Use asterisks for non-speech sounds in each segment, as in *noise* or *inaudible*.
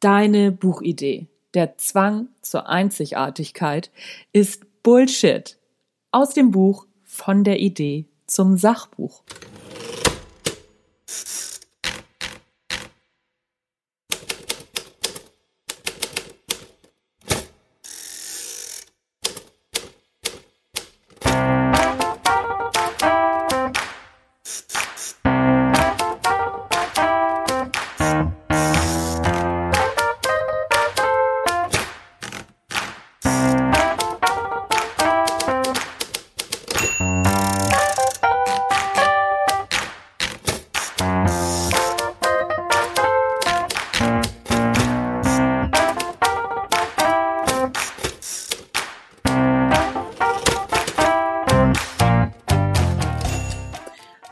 deine Buchidee, der Zwang zur Einzigartigkeit, ist Bullshit. Aus dem Buch Von der Idee zum Sachbuch.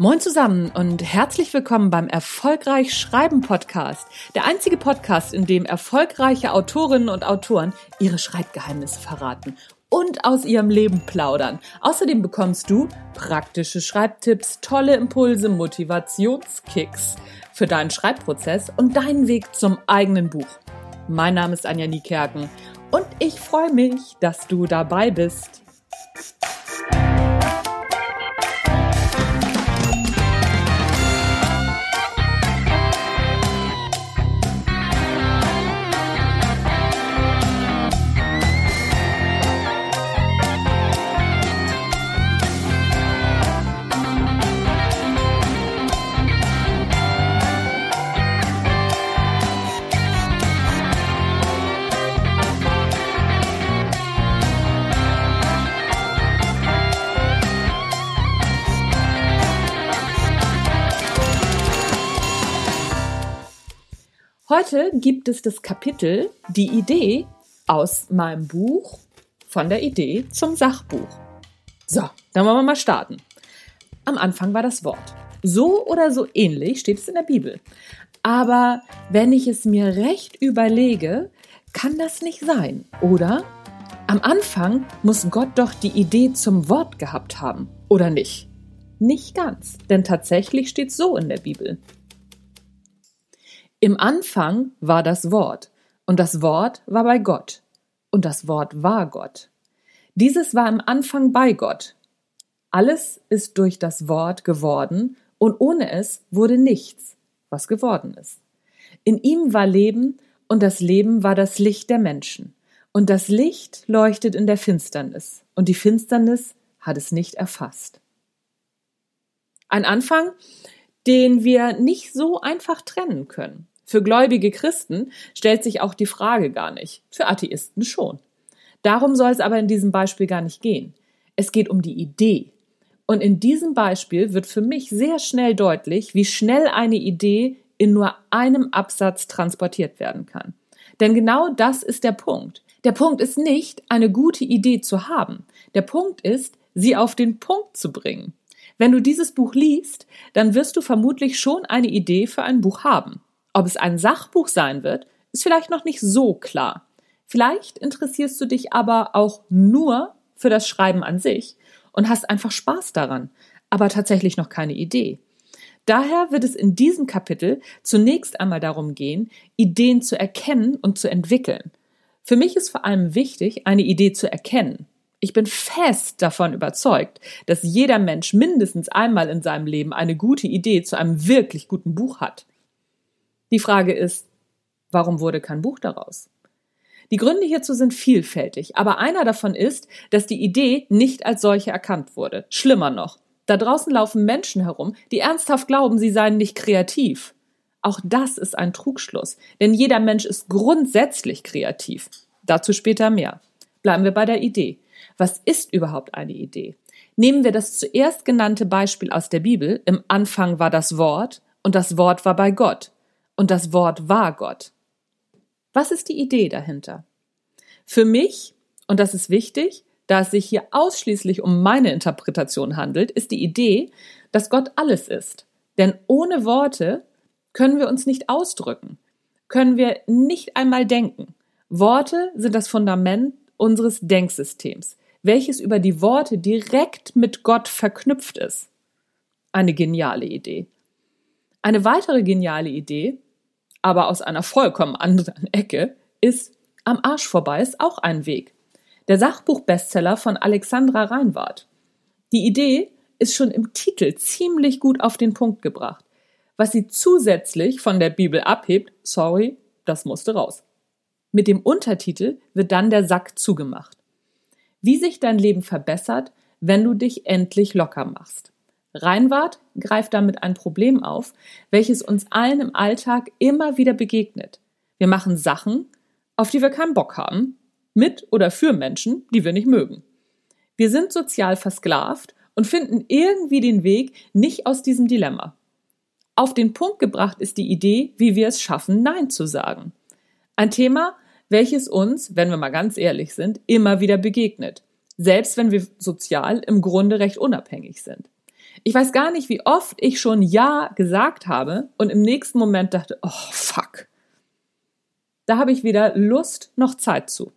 Moin zusammen und herzlich willkommen beim Erfolgreich Schreiben Podcast. Der einzige Podcast, in dem erfolgreiche Autorinnen und Autoren ihre Schreibgeheimnisse verraten und aus ihrem Leben plaudern. Außerdem bekommst du praktische Schreibtipps, tolle Impulse, Motivationskicks für deinen Schreibprozess und deinen Weg zum eigenen Buch. Mein Name ist Anja Niekerken und ich freue mich, dass du dabei bist. Heute gibt es das Kapitel Die Idee aus meinem Buch von der Idee zum Sachbuch. So, dann wollen wir mal starten. Am Anfang war das Wort. So oder so ähnlich steht es in der Bibel. Aber wenn ich es mir recht überlege, kann das nicht sein, oder? Am Anfang muss Gott doch die Idee zum Wort gehabt haben, oder nicht? Nicht ganz, denn tatsächlich steht so in der Bibel. Im Anfang war das Wort, und das Wort war bei Gott, und das Wort war Gott. Dieses war im Anfang bei Gott. Alles ist durch das Wort geworden, und ohne es wurde nichts, was geworden ist. In ihm war Leben, und das Leben war das Licht der Menschen. Und das Licht leuchtet in der Finsternis, und die Finsternis hat es nicht erfasst. Ein Anfang, den wir nicht so einfach trennen können. Für gläubige Christen stellt sich auch die Frage gar nicht, für Atheisten schon. Darum soll es aber in diesem Beispiel gar nicht gehen. Es geht um die Idee. Und in diesem Beispiel wird für mich sehr schnell deutlich, wie schnell eine Idee in nur einem Absatz transportiert werden kann. Denn genau das ist der Punkt. Der Punkt ist nicht, eine gute Idee zu haben. Der Punkt ist, sie auf den Punkt zu bringen. Wenn du dieses Buch liest, dann wirst du vermutlich schon eine Idee für ein Buch haben. Ob es ein Sachbuch sein wird, ist vielleicht noch nicht so klar. Vielleicht interessierst du dich aber auch nur für das Schreiben an sich und hast einfach Spaß daran, aber tatsächlich noch keine Idee. Daher wird es in diesem Kapitel zunächst einmal darum gehen, Ideen zu erkennen und zu entwickeln. Für mich ist vor allem wichtig, eine Idee zu erkennen. Ich bin fest davon überzeugt, dass jeder Mensch mindestens einmal in seinem Leben eine gute Idee zu einem wirklich guten Buch hat. Die Frage ist, warum wurde kein Buch daraus? Die Gründe hierzu sind vielfältig, aber einer davon ist, dass die Idee nicht als solche erkannt wurde. Schlimmer noch, da draußen laufen Menschen herum, die ernsthaft glauben, sie seien nicht kreativ. Auch das ist ein Trugschluss, denn jeder Mensch ist grundsätzlich kreativ. Dazu später mehr. Bleiben wir bei der Idee. Was ist überhaupt eine Idee? Nehmen wir das zuerst genannte Beispiel aus der Bibel. Im Anfang war das Wort und das Wort war bei Gott und das Wort war Gott. Was ist die Idee dahinter? Für mich, und das ist wichtig, da es sich hier ausschließlich um meine Interpretation handelt, ist die Idee, dass Gott alles ist. Denn ohne Worte können wir uns nicht ausdrücken, können wir nicht einmal denken. Worte sind das Fundament unseres Denksystems, welches über die Worte direkt mit Gott verknüpft ist. Eine geniale Idee. Eine weitere geniale Idee aber aus einer vollkommen anderen *laughs* Ecke, ist Am Arsch vorbei ist auch ein Weg. Der Sachbuchbestseller von Alexandra Reinwart. Die Idee ist schon im Titel ziemlich gut auf den Punkt gebracht. Was sie zusätzlich von der Bibel abhebt, sorry, das musste raus. Mit dem Untertitel wird dann der Sack zugemacht. Wie sich dein Leben verbessert, wenn du dich endlich locker machst. Reinwart greift damit ein Problem auf, welches uns allen im Alltag immer wieder begegnet. Wir machen Sachen, auf die wir keinen Bock haben, mit oder für Menschen, die wir nicht mögen. Wir sind sozial versklavt und finden irgendwie den Weg nicht aus diesem Dilemma. Auf den Punkt gebracht ist die Idee, wie wir es schaffen, Nein zu sagen. Ein Thema, welches uns, wenn wir mal ganz ehrlich sind, immer wieder begegnet. Selbst wenn wir sozial im Grunde recht unabhängig sind. Ich weiß gar nicht, wie oft ich schon Ja gesagt habe und im nächsten Moment dachte, oh fuck. Da habe ich weder Lust noch Zeit zu.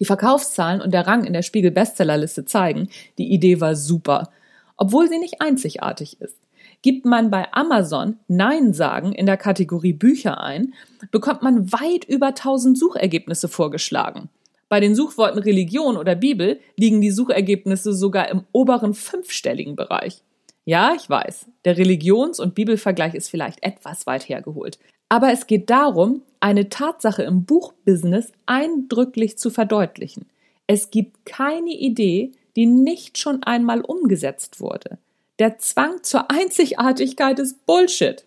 Die Verkaufszahlen und der Rang in der Spiegel Bestsellerliste zeigen, die Idee war super, obwohl sie nicht einzigartig ist. Gibt man bei Amazon Nein sagen in der Kategorie Bücher ein, bekommt man weit über 1000 Suchergebnisse vorgeschlagen. Bei den Suchworten Religion oder Bibel liegen die Suchergebnisse sogar im oberen fünfstelligen Bereich. Ja, ich weiß, der Religions- und Bibelvergleich ist vielleicht etwas weit hergeholt. Aber es geht darum, eine Tatsache im Buchbusiness eindrücklich zu verdeutlichen. Es gibt keine Idee, die nicht schon einmal umgesetzt wurde. Der Zwang zur Einzigartigkeit ist Bullshit.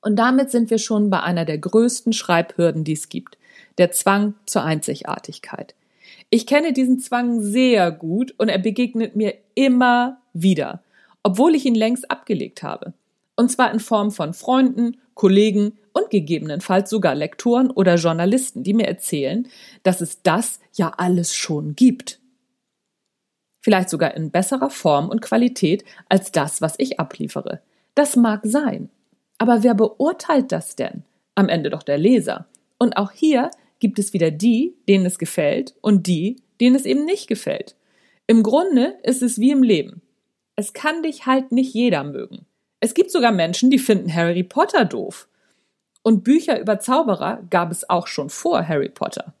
Und damit sind wir schon bei einer der größten Schreibhürden, die es gibt der Zwang zur Einzigartigkeit. Ich kenne diesen Zwang sehr gut und er begegnet mir immer wieder, obwohl ich ihn längst abgelegt habe. Und zwar in Form von Freunden, Kollegen und gegebenenfalls sogar Lektoren oder Journalisten, die mir erzählen, dass es das ja alles schon gibt. Vielleicht sogar in besserer Form und Qualität als das, was ich abliefere. Das mag sein. Aber wer beurteilt das denn? Am Ende doch der Leser. Und auch hier gibt es wieder die, denen es gefällt und die, denen es eben nicht gefällt. Im Grunde ist es wie im Leben. Es kann dich halt nicht jeder mögen. Es gibt sogar Menschen, die finden Harry Potter doof. Und Bücher über Zauberer gab es auch schon vor Harry Potter.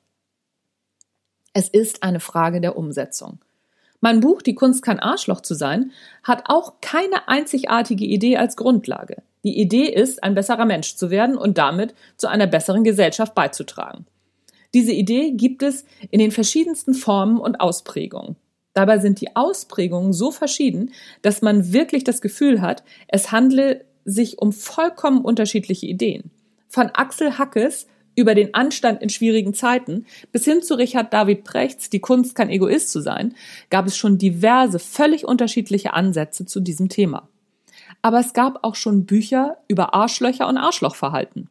Es ist eine Frage der Umsetzung. Mein Buch Die Kunst kein Arschloch zu sein hat auch keine einzigartige Idee als Grundlage. Die Idee ist, ein besserer Mensch zu werden und damit zu einer besseren Gesellschaft beizutragen. Diese Idee gibt es in den verschiedensten Formen und Ausprägungen. Dabei sind die Ausprägungen so verschieden, dass man wirklich das Gefühl hat, es handle sich um vollkommen unterschiedliche Ideen. Von Axel Hackes über den Anstand in schwierigen Zeiten bis hin zu Richard David Prechts Die Kunst kein Egoist zu sein, gab es schon diverse, völlig unterschiedliche Ansätze zu diesem Thema. Aber es gab auch schon Bücher über Arschlöcher und Arschlochverhalten.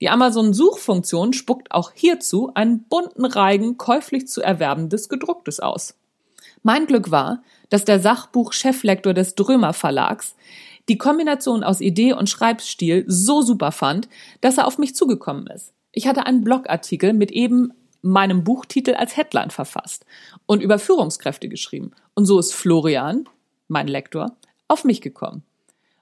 Die Amazon-Suchfunktion spuckt auch hierzu einen bunten Reigen käuflich zu erwerbendes Gedrucktes aus. Mein Glück war, dass der Sachbuch-Cheflektor des Drömer Verlags die Kombination aus Idee und Schreibstil so super fand, dass er auf mich zugekommen ist. Ich hatte einen Blogartikel mit eben meinem Buchtitel als Headline verfasst und über Führungskräfte geschrieben. Und so ist Florian, mein Lektor, auf mich gekommen.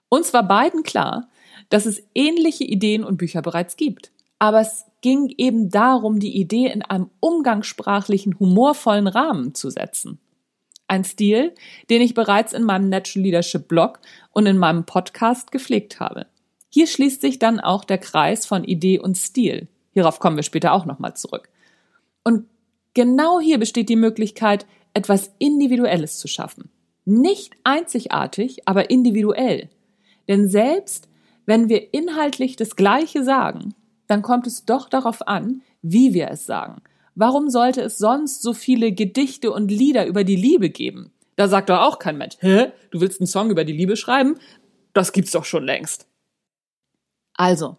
Uns war beiden klar, dass es ähnliche Ideen und Bücher bereits gibt. Aber es ging eben darum, die Idee in einem umgangssprachlichen, humorvollen Rahmen zu setzen. Ein Stil, den ich bereits in meinem Natural Leadership Blog und in meinem Podcast gepflegt habe. Hier schließt sich dann auch der Kreis von Idee und Stil. Hierauf kommen wir später auch nochmal zurück. Und genau hier besteht die Möglichkeit, etwas Individuelles zu schaffen. Nicht einzigartig, aber individuell. Denn selbst wenn wir inhaltlich das Gleiche sagen, dann kommt es doch darauf an, wie wir es sagen. Warum sollte es sonst so viele Gedichte und Lieder über die Liebe geben? Da sagt doch auch kein Mensch, hä, du willst einen Song über die Liebe schreiben? Das gibt's doch schon längst. Also,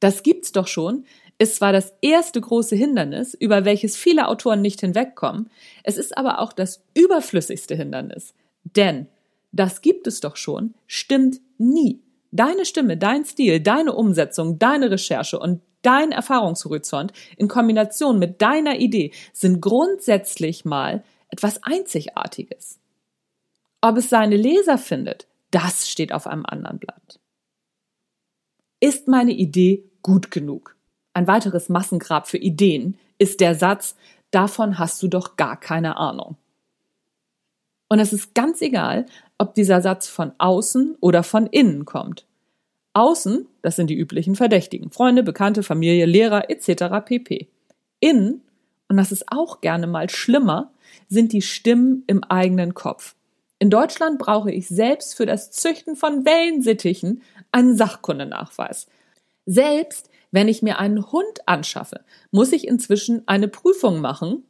das gibt's doch schon, ist zwar das erste große Hindernis, über welches viele Autoren nicht hinwegkommen, es ist aber auch das überflüssigste Hindernis. Denn das gibt es doch schon, stimmt nie. Deine Stimme, dein Stil, deine Umsetzung, deine Recherche und dein Erfahrungshorizont in Kombination mit deiner Idee sind grundsätzlich mal etwas Einzigartiges. Ob es seine Leser findet, das steht auf einem anderen Blatt. Ist meine Idee gut genug? Ein weiteres Massengrab für Ideen ist der Satz, davon hast du doch gar keine Ahnung. Und es ist ganz egal, ob dieser Satz von außen oder von innen kommt. Außen, das sind die üblichen Verdächtigen, Freunde, Bekannte, Familie, Lehrer etc. pp. Innen, und das ist auch gerne mal schlimmer, sind die Stimmen im eigenen Kopf. In Deutschland brauche ich selbst für das Züchten von Wellensittichen einen Sachkundenachweis. Selbst wenn ich mir einen Hund anschaffe, muss ich inzwischen eine Prüfung machen,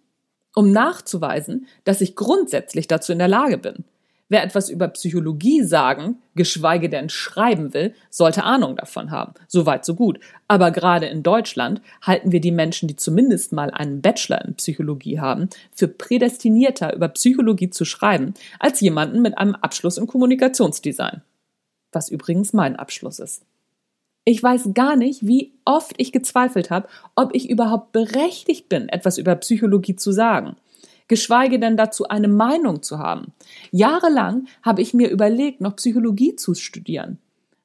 um nachzuweisen, dass ich grundsätzlich dazu in der Lage bin. Wer etwas über Psychologie sagen, geschweige denn schreiben will, sollte Ahnung davon haben. Soweit, so gut. Aber gerade in Deutschland halten wir die Menschen, die zumindest mal einen Bachelor in Psychologie haben, für prädestinierter über Psychologie zu schreiben, als jemanden mit einem Abschluss in Kommunikationsdesign. Was übrigens mein Abschluss ist. Ich weiß gar nicht, wie oft ich gezweifelt habe, ob ich überhaupt berechtigt bin, etwas über Psychologie zu sagen, geschweige denn dazu eine Meinung zu haben. Jahrelang habe ich mir überlegt, noch Psychologie zu studieren.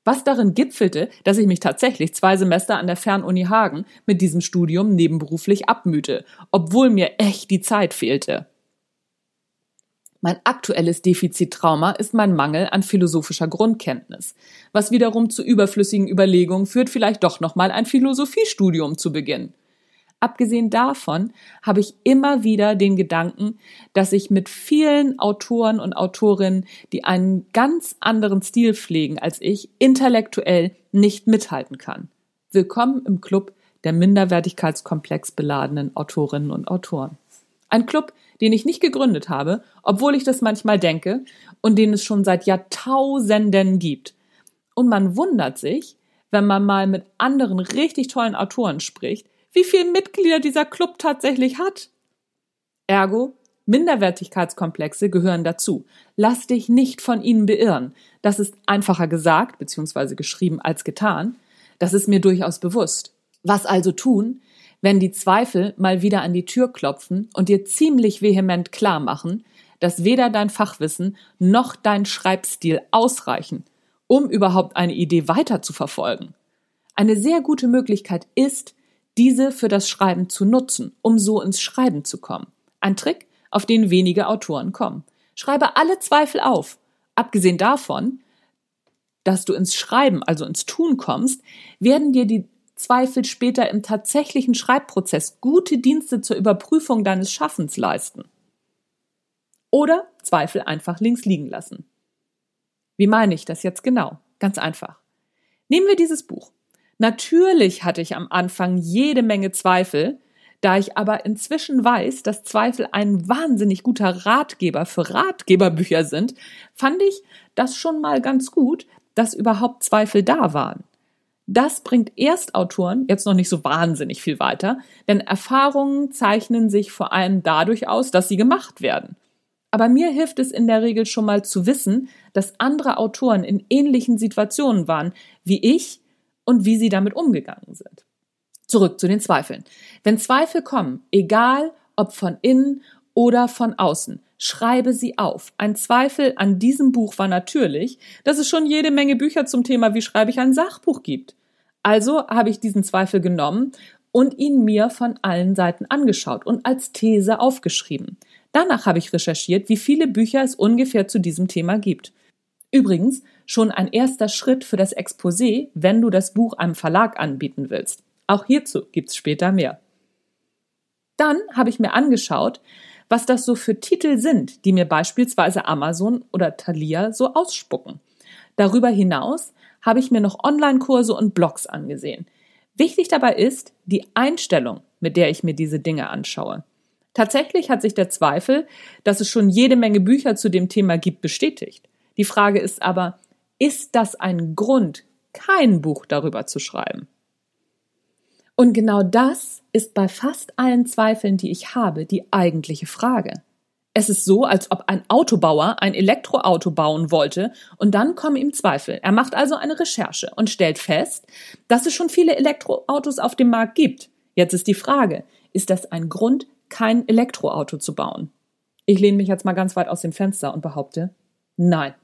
Was darin gipfelte, dass ich mich tatsächlich zwei Semester an der Fernuni Hagen mit diesem Studium nebenberuflich abmühte, obwohl mir echt die Zeit fehlte. Mein aktuelles Defizittrauma ist mein Mangel an philosophischer Grundkenntnis, was wiederum zu überflüssigen Überlegungen führt, vielleicht doch nochmal ein Philosophiestudium zu beginnen. Abgesehen davon habe ich immer wieder den Gedanken, dass ich mit vielen Autoren und Autorinnen, die einen ganz anderen Stil pflegen als ich, intellektuell nicht mithalten kann. Willkommen im Club der minderwertigkeitskomplex beladenen Autorinnen und Autoren. Ein Club, den ich nicht gegründet habe, obwohl ich das manchmal denke und den es schon seit Jahrtausenden gibt. Und man wundert sich, wenn man mal mit anderen richtig tollen Autoren spricht, wie viele Mitglieder dieser Club tatsächlich hat. Ergo, Minderwertigkeitskomplexe gehören dazu. Lass dich nicht von ihnen beirren. Das ist einfacher gesagt bzw. geschrieben als getan. Das ist mir durchaus bewusst. Was also tun, wenn die Zweifel mal wieder an die Tür klopfen und dir ziemlich vehement klar machen, dass weder dein Fachwissen noch dein Schreibstil ausreichen, um überhaupt eine Idee weiter zu verfolgen. Eine sehr gute Möglichkeit ist, diese für das Schreiben zu nutzen, um so ins Schreiben zu kommen. Ein Trick, auf den wenige Autoren kommen. Schreibe alle Zweifel auf. Abgesehen davon, dass du ins Schreiben, also ins Tun kommst, werden dir die Zweifel später im tatsächlichen Schreibprozess gute Dienste zur Überprüfung deines Schaffens leisten. Oder Zweifel einfach links liegen lassen. Wie meine ich das jetzt genau? Ganz einfach. Nehmen wir dieses Buch. Natürlich hatte ich am Anfang jede Menge Zweifel, da ich aber inzwischen weiß, dass Zweifel ein wahnsinnig guter Ratgeber für Ratgeberbücher sind, fand ich das schon mal ganz gut, dass überhaupt Zweifel da waren. Das bringt Erstautoren jetzt noch nicht so wahnsinnig viel weiter, denn Erfahrungen zeichnen sich vor allem dadurch aus, dass sie gemacht werden. Aber mir hilft es in der Regel schon mal zu wissen, dass andere Autoren in ähnlichen Situationen waren wie ich und wie sie damit umgegangen sind. Zurück zu den Zweifeln. Wenn Zweifel kommen, egal ob von innen oder von außen, schreibe sie auf. Ein Zweifel an diesem Buch war natürlich, dass es schon jede Menge Bücher zum Thema Wie schreibe ich ein Sachbuch gibt. Also habe ich diesen Zweifel genommen und ihn mir von allen Seiten angeschaut und als These aufgeschrieben. Danach habe ich recherchiert, wie viele Bücher es ungefähr zu diesem Thema gibt. Übrigens schon ein erster Schritt für das Exposé, wenn du das Buch einem Verlag anbieten willst. Auch hierzu gibt's später mehr. Dann habe ich mir angeschaut, was das so für Titel sind, die mir beispielsweise Amazon oder Thalia so ausspucken. Darüber hinaus habe ich mir noch Online-Kurse und Blogs angesehen. Wichtig dabei ist die Einstellung, mit der ich mir diese Dinge anschaue. Tatsächlich hat sich der Zweifel, dass es schon jede Menge Bücher zu dem Thema gibt, bestätigt. Die Frage ist aber, ist das ein Grund, kein Buch darüber zu schreiben? Und genau das ist bei fast allen Zweifeln, die ich habe, die eigentliche Frage. Es ist so, als ob ein Autobauer ein Elektroauto bauen wollte und dann kommen ihm Zweifel. Er macht also eine Recherche und stellt fest, dass es schon viele Elektroautos auf dem Markt gibt. Jetzt ist die Frage, ist das ein Grund, kein Elektroauto zu bauen? Ich lehne mich jetzt mal ganz weit aus dem Fenster und behaupte, nein.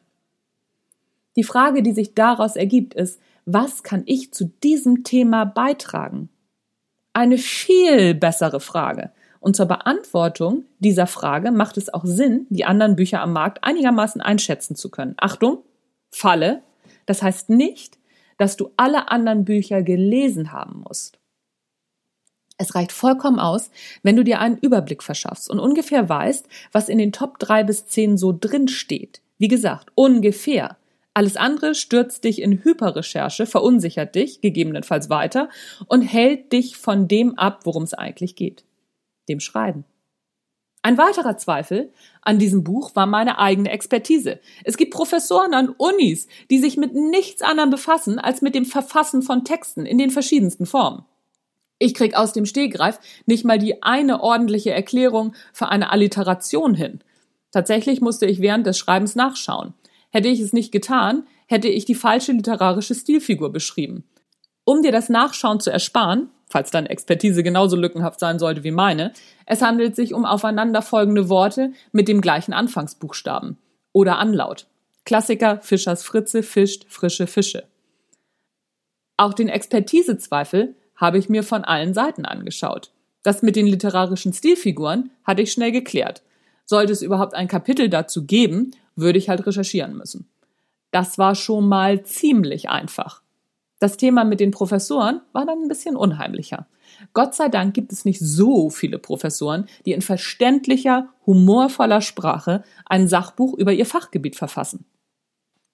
Die Frage, die sich daraus ergibt, ist, was kann ich zu diesem Thema beitragen? Eine viel bessere Frage. Und zur Beantwortung dieser Frage macht es auch Sinn, die anderen Bücher am Markt einigermaßen einschätzen zu können. Achtung, Falle. Das heißt nicht, dass du alle anderen Bücher gelesen haben musst. Es reicht vollkommen aus, wenn du dir einen Überblick verschaffst und ungefähr weißt, was in den Top 3 bis 10 so drin steht. Wie gesagt, ungefähr. Alles andere stürzt dich in Hyperrecherche, verunsichert dich, gegebenenfalls weiter, und hält dich von dem ab, worum es eigentlich geht. Dem Schreiben. Ein weiterer Zweifel an diesem Buch war meine eigene Expertise. Es gibt Professoren an Unis, die sich mit nichts anderem befassen als mit dem Verfassen von Texten in den verschiedensten Formen. Ich krieg aus dem Stehgreif nicht mal die eine ordentliche Erklärung für eine Alliteration hin. Tatsächlich musste ich während des Schreibens nachschauen. Hätte ich es nicht getan, hätte ich die falsche literarische Stilfigur beschrieben. Um dir das Nachschauen zu ersparen, falls deine Expertise genauso lückenhaft sein sollte wie meine, es handelt sich um aufeinanderfolgende Worte mit dem gleichen Anfangsbuchstaben oder Anlaut. Klassiker Fischers Fritze fischt frische Fische. Auch den Expertisezweifel habe ich mir von allen Seiten angeschaut. Das mit den literarischen Stilfiguren hatte ich schnell geklärt. Sollte es überhaupt ein Kapitel dazu geben, würde ich halt recherchieren müssen. Das war schon mal ziemlich einfach. Das Thema mit den Professoren war dann ein bisschen unheimlicher. Gott sei Dank gibt es nicht so viele Professoren, die in verständlicher, humorvoller Sprache ein Sachbuch über ihr Fachgebiet verfassen.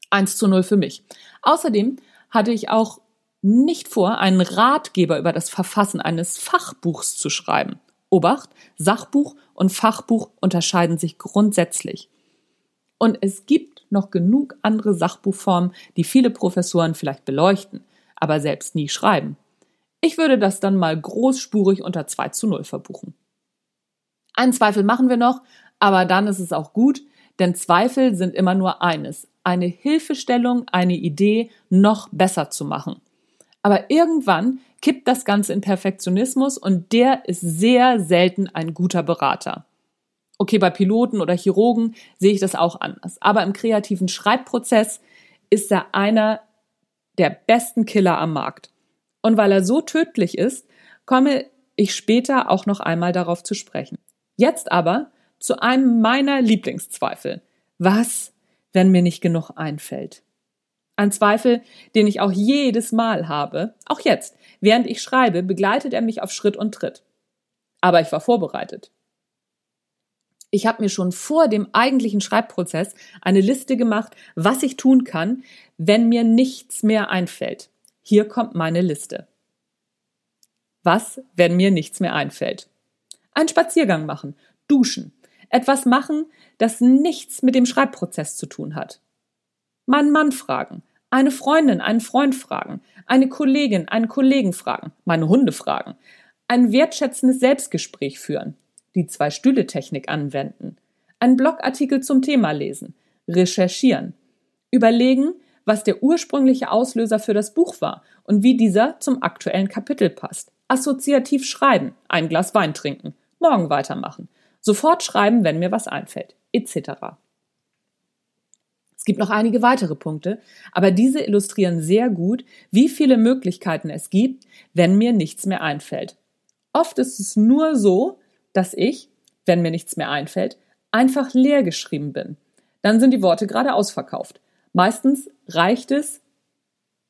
Eins zu null für mich. Außerdem hatte ich auch nicht vor, einen Ratgeber über das Verfassen eines Fachbuchs zu schreiben. Obacht, Sachbuch und Fachbuch unterscheiden sich grundsätzlich. Und es gibt noch genug andere Sachbuchformen, die viele Professoren vielleicht beleuchten, aber selbst nie schreiben. Ich würde das dann mal großspurig unter 2 zu 0 verbuchen. Einen Zweifel machen wir noch, aber dann ist es auch gut, denn Zweifel sind immer nur eines, eine Hilfestellung, eine Idee, noch besser zu machen. Aber irgendwann kippt das Ganze in Perfektionismus und der ist sehr selten ein guter Berater. Okay, bei Piloten oder Chirurgen sehe ich das auch anders. Aber im kreativen Schreibprozess ist er einer der besten Killer am Markt. Und weil er so tödlich ist, komme ich später auch noch einmal darauf zu sprechen. Jetzt aber zu einem meiner Lieblingszweifel. Was, wenn mir nicht genug einfällt? Ein Zweifel, den ich auch jedes Mal habe, auch jetzt. Während ich schreibe, begleitet er mich auf Schritt und Tritt. Aber ich war vorbereitet. Ich habe mir schon vor dem eigentlichen Schreibprozess eine Liste gemacht, was ich tun kann, wenn mir nichts mehr einfällt. Hier kommt meine Liste. Was, wenn mir nichts mehr einfällt? Einen Spaziergang machen, duschen, etwas machen, das nichts mit dem Schreibprozess zu tun hat meinen Mann fragen, eine Freundin, einen Freund fragen, eine Kollegin, einen Kollegen fragen, meine Hunde fragen, ein wertschätzendes Selbstgespräch führen, die Zwei-Stühle-Technik anwenden, einen Blogartikel zum Thema lesen, recherchieren, überlegen, was der ursprüngliche Auslöser für das Buch war und wie dieser zum aktuellen Kapitel passt, assoziativ schreiben, ein Glas Wein trinken, morgen weitermachen, sofort schreiben, wenn mir was einfällt, etc gibt noch einige weitere Punkte, aber diese illustrieren sehr gut, wie viele Möglichkeiten es gibt, wenn mir nichts mehr einfällt. Oft ist es nur so, dass ich, wenn mir nichts mehr einfällt, einfach leer geschrieben bin. Dann sind die Worte gerade ausverkauft. Meistens reicht es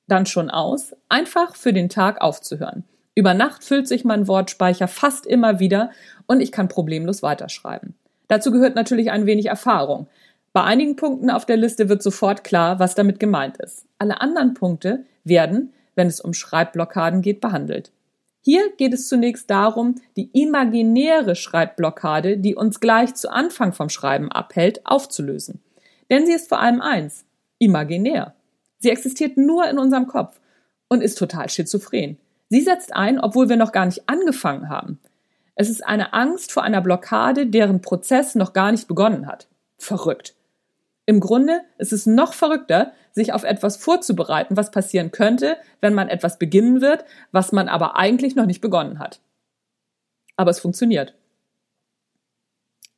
dann schon aus, einfach für den Tag aufzuhören. Über Nacht füllt sich mein Wortspeicher fast immer wieder und ich kann problemlos weiterschreiben. Dazu gehört natürlich ein wenig Erfahrung. Bei einigen Punkten auf der Liste wird sofort klar, was damit gemeint ist. Alle anderen Punkte werden, wenn es um Schreibblockaden geht, behandelt. Hier geht es zunächst darum, die imaginäre Schreibblockade, die uns gleich zu Anfang vom Schreiben abhält, aufzulösen. Denn sie ist vor allem eins, imaginär. Sie existiert nur in unserem Kopf und ist total schizophren. Sie setzt ein, obwohl wir noch gar nicht angefangen haben. Es ist eine Angst vor einer Blockade, deren Prozess noch gar nicht begonnen hat. Verrückt. Im Grunde ist es noch verrückter, sich auf etwas vorzubereiten, was passieren könnte, wenn man etwas beginnen wird, was man aber eigentlich noch nicht begonnen hat. Aber es funktioniert.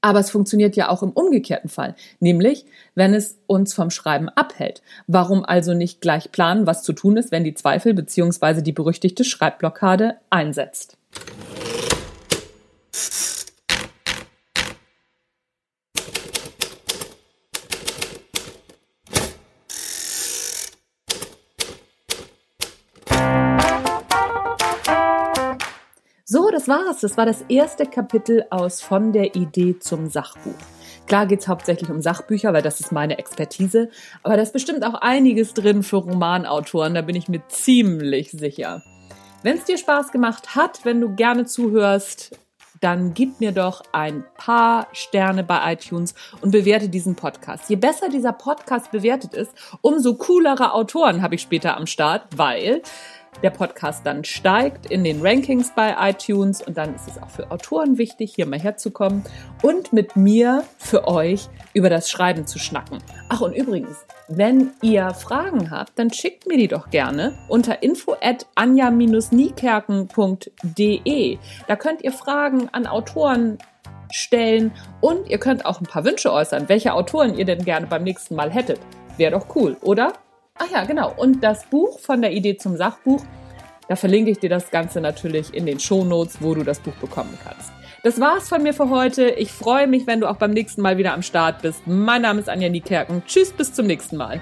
Aber es funktioniert ja auch im umgekehrten Fall, nämlich wenn es uns vom Schreiben abhält. Warum also nicht gleich planen, was zu tun ist, wenn die Zweifel bzw. die berüchtigte Schreibblockade einsetzt? Das war's. Das war das erste Kapitel aus Von der Idee zum Sachbuch. Klar geht's hauptsächlich um Sachbücher, weil das ist meine Expertise. Aber da ist bestimmt auch einiges drin für Romanautoren, da bin ich mir ziemlich sicher. Wenn es dir Spaß gemacht hat, wenn du gerne zuhörst, dann gib mir doch ein paar Sterne bei iTunes und bewerte diesen Podcast. Je besser dieser Podcast bewertet ist, umso coolere Autoren habe ich später am Start, weil der Podcast dann steigt in den Rankings bei iTunes und dann ist es auch für Autoren wichtig, hier mal herzukommen und mit mir für euch über das Schreiben zu schnacken. Ach und übrigens, wenn ihr Fragen habt, dann schickt mir die doch gerne unter info at anja-niekerken.de. Da könnt ihr Fragen an Autoren stellen und ihr könnt auch ein paar Wünsche äußern, welche Autoren ihr denn gerne beim nächsten Mal hättet. Wäre doch cool, oder? Ach ja, genau. Und das Buch von der Idee zum Sachbuch, da verlinke ich dir das Ganze natürlich in den Shownotes, wo du das Buch bekommen kannst. Das war's von mir für heute. Ich freue mich, wenn du auch beim nächsten Mal wieder am Start bist. Mein Name ist Anja Niekerken. Tschüss, bis zum nächsten Mal.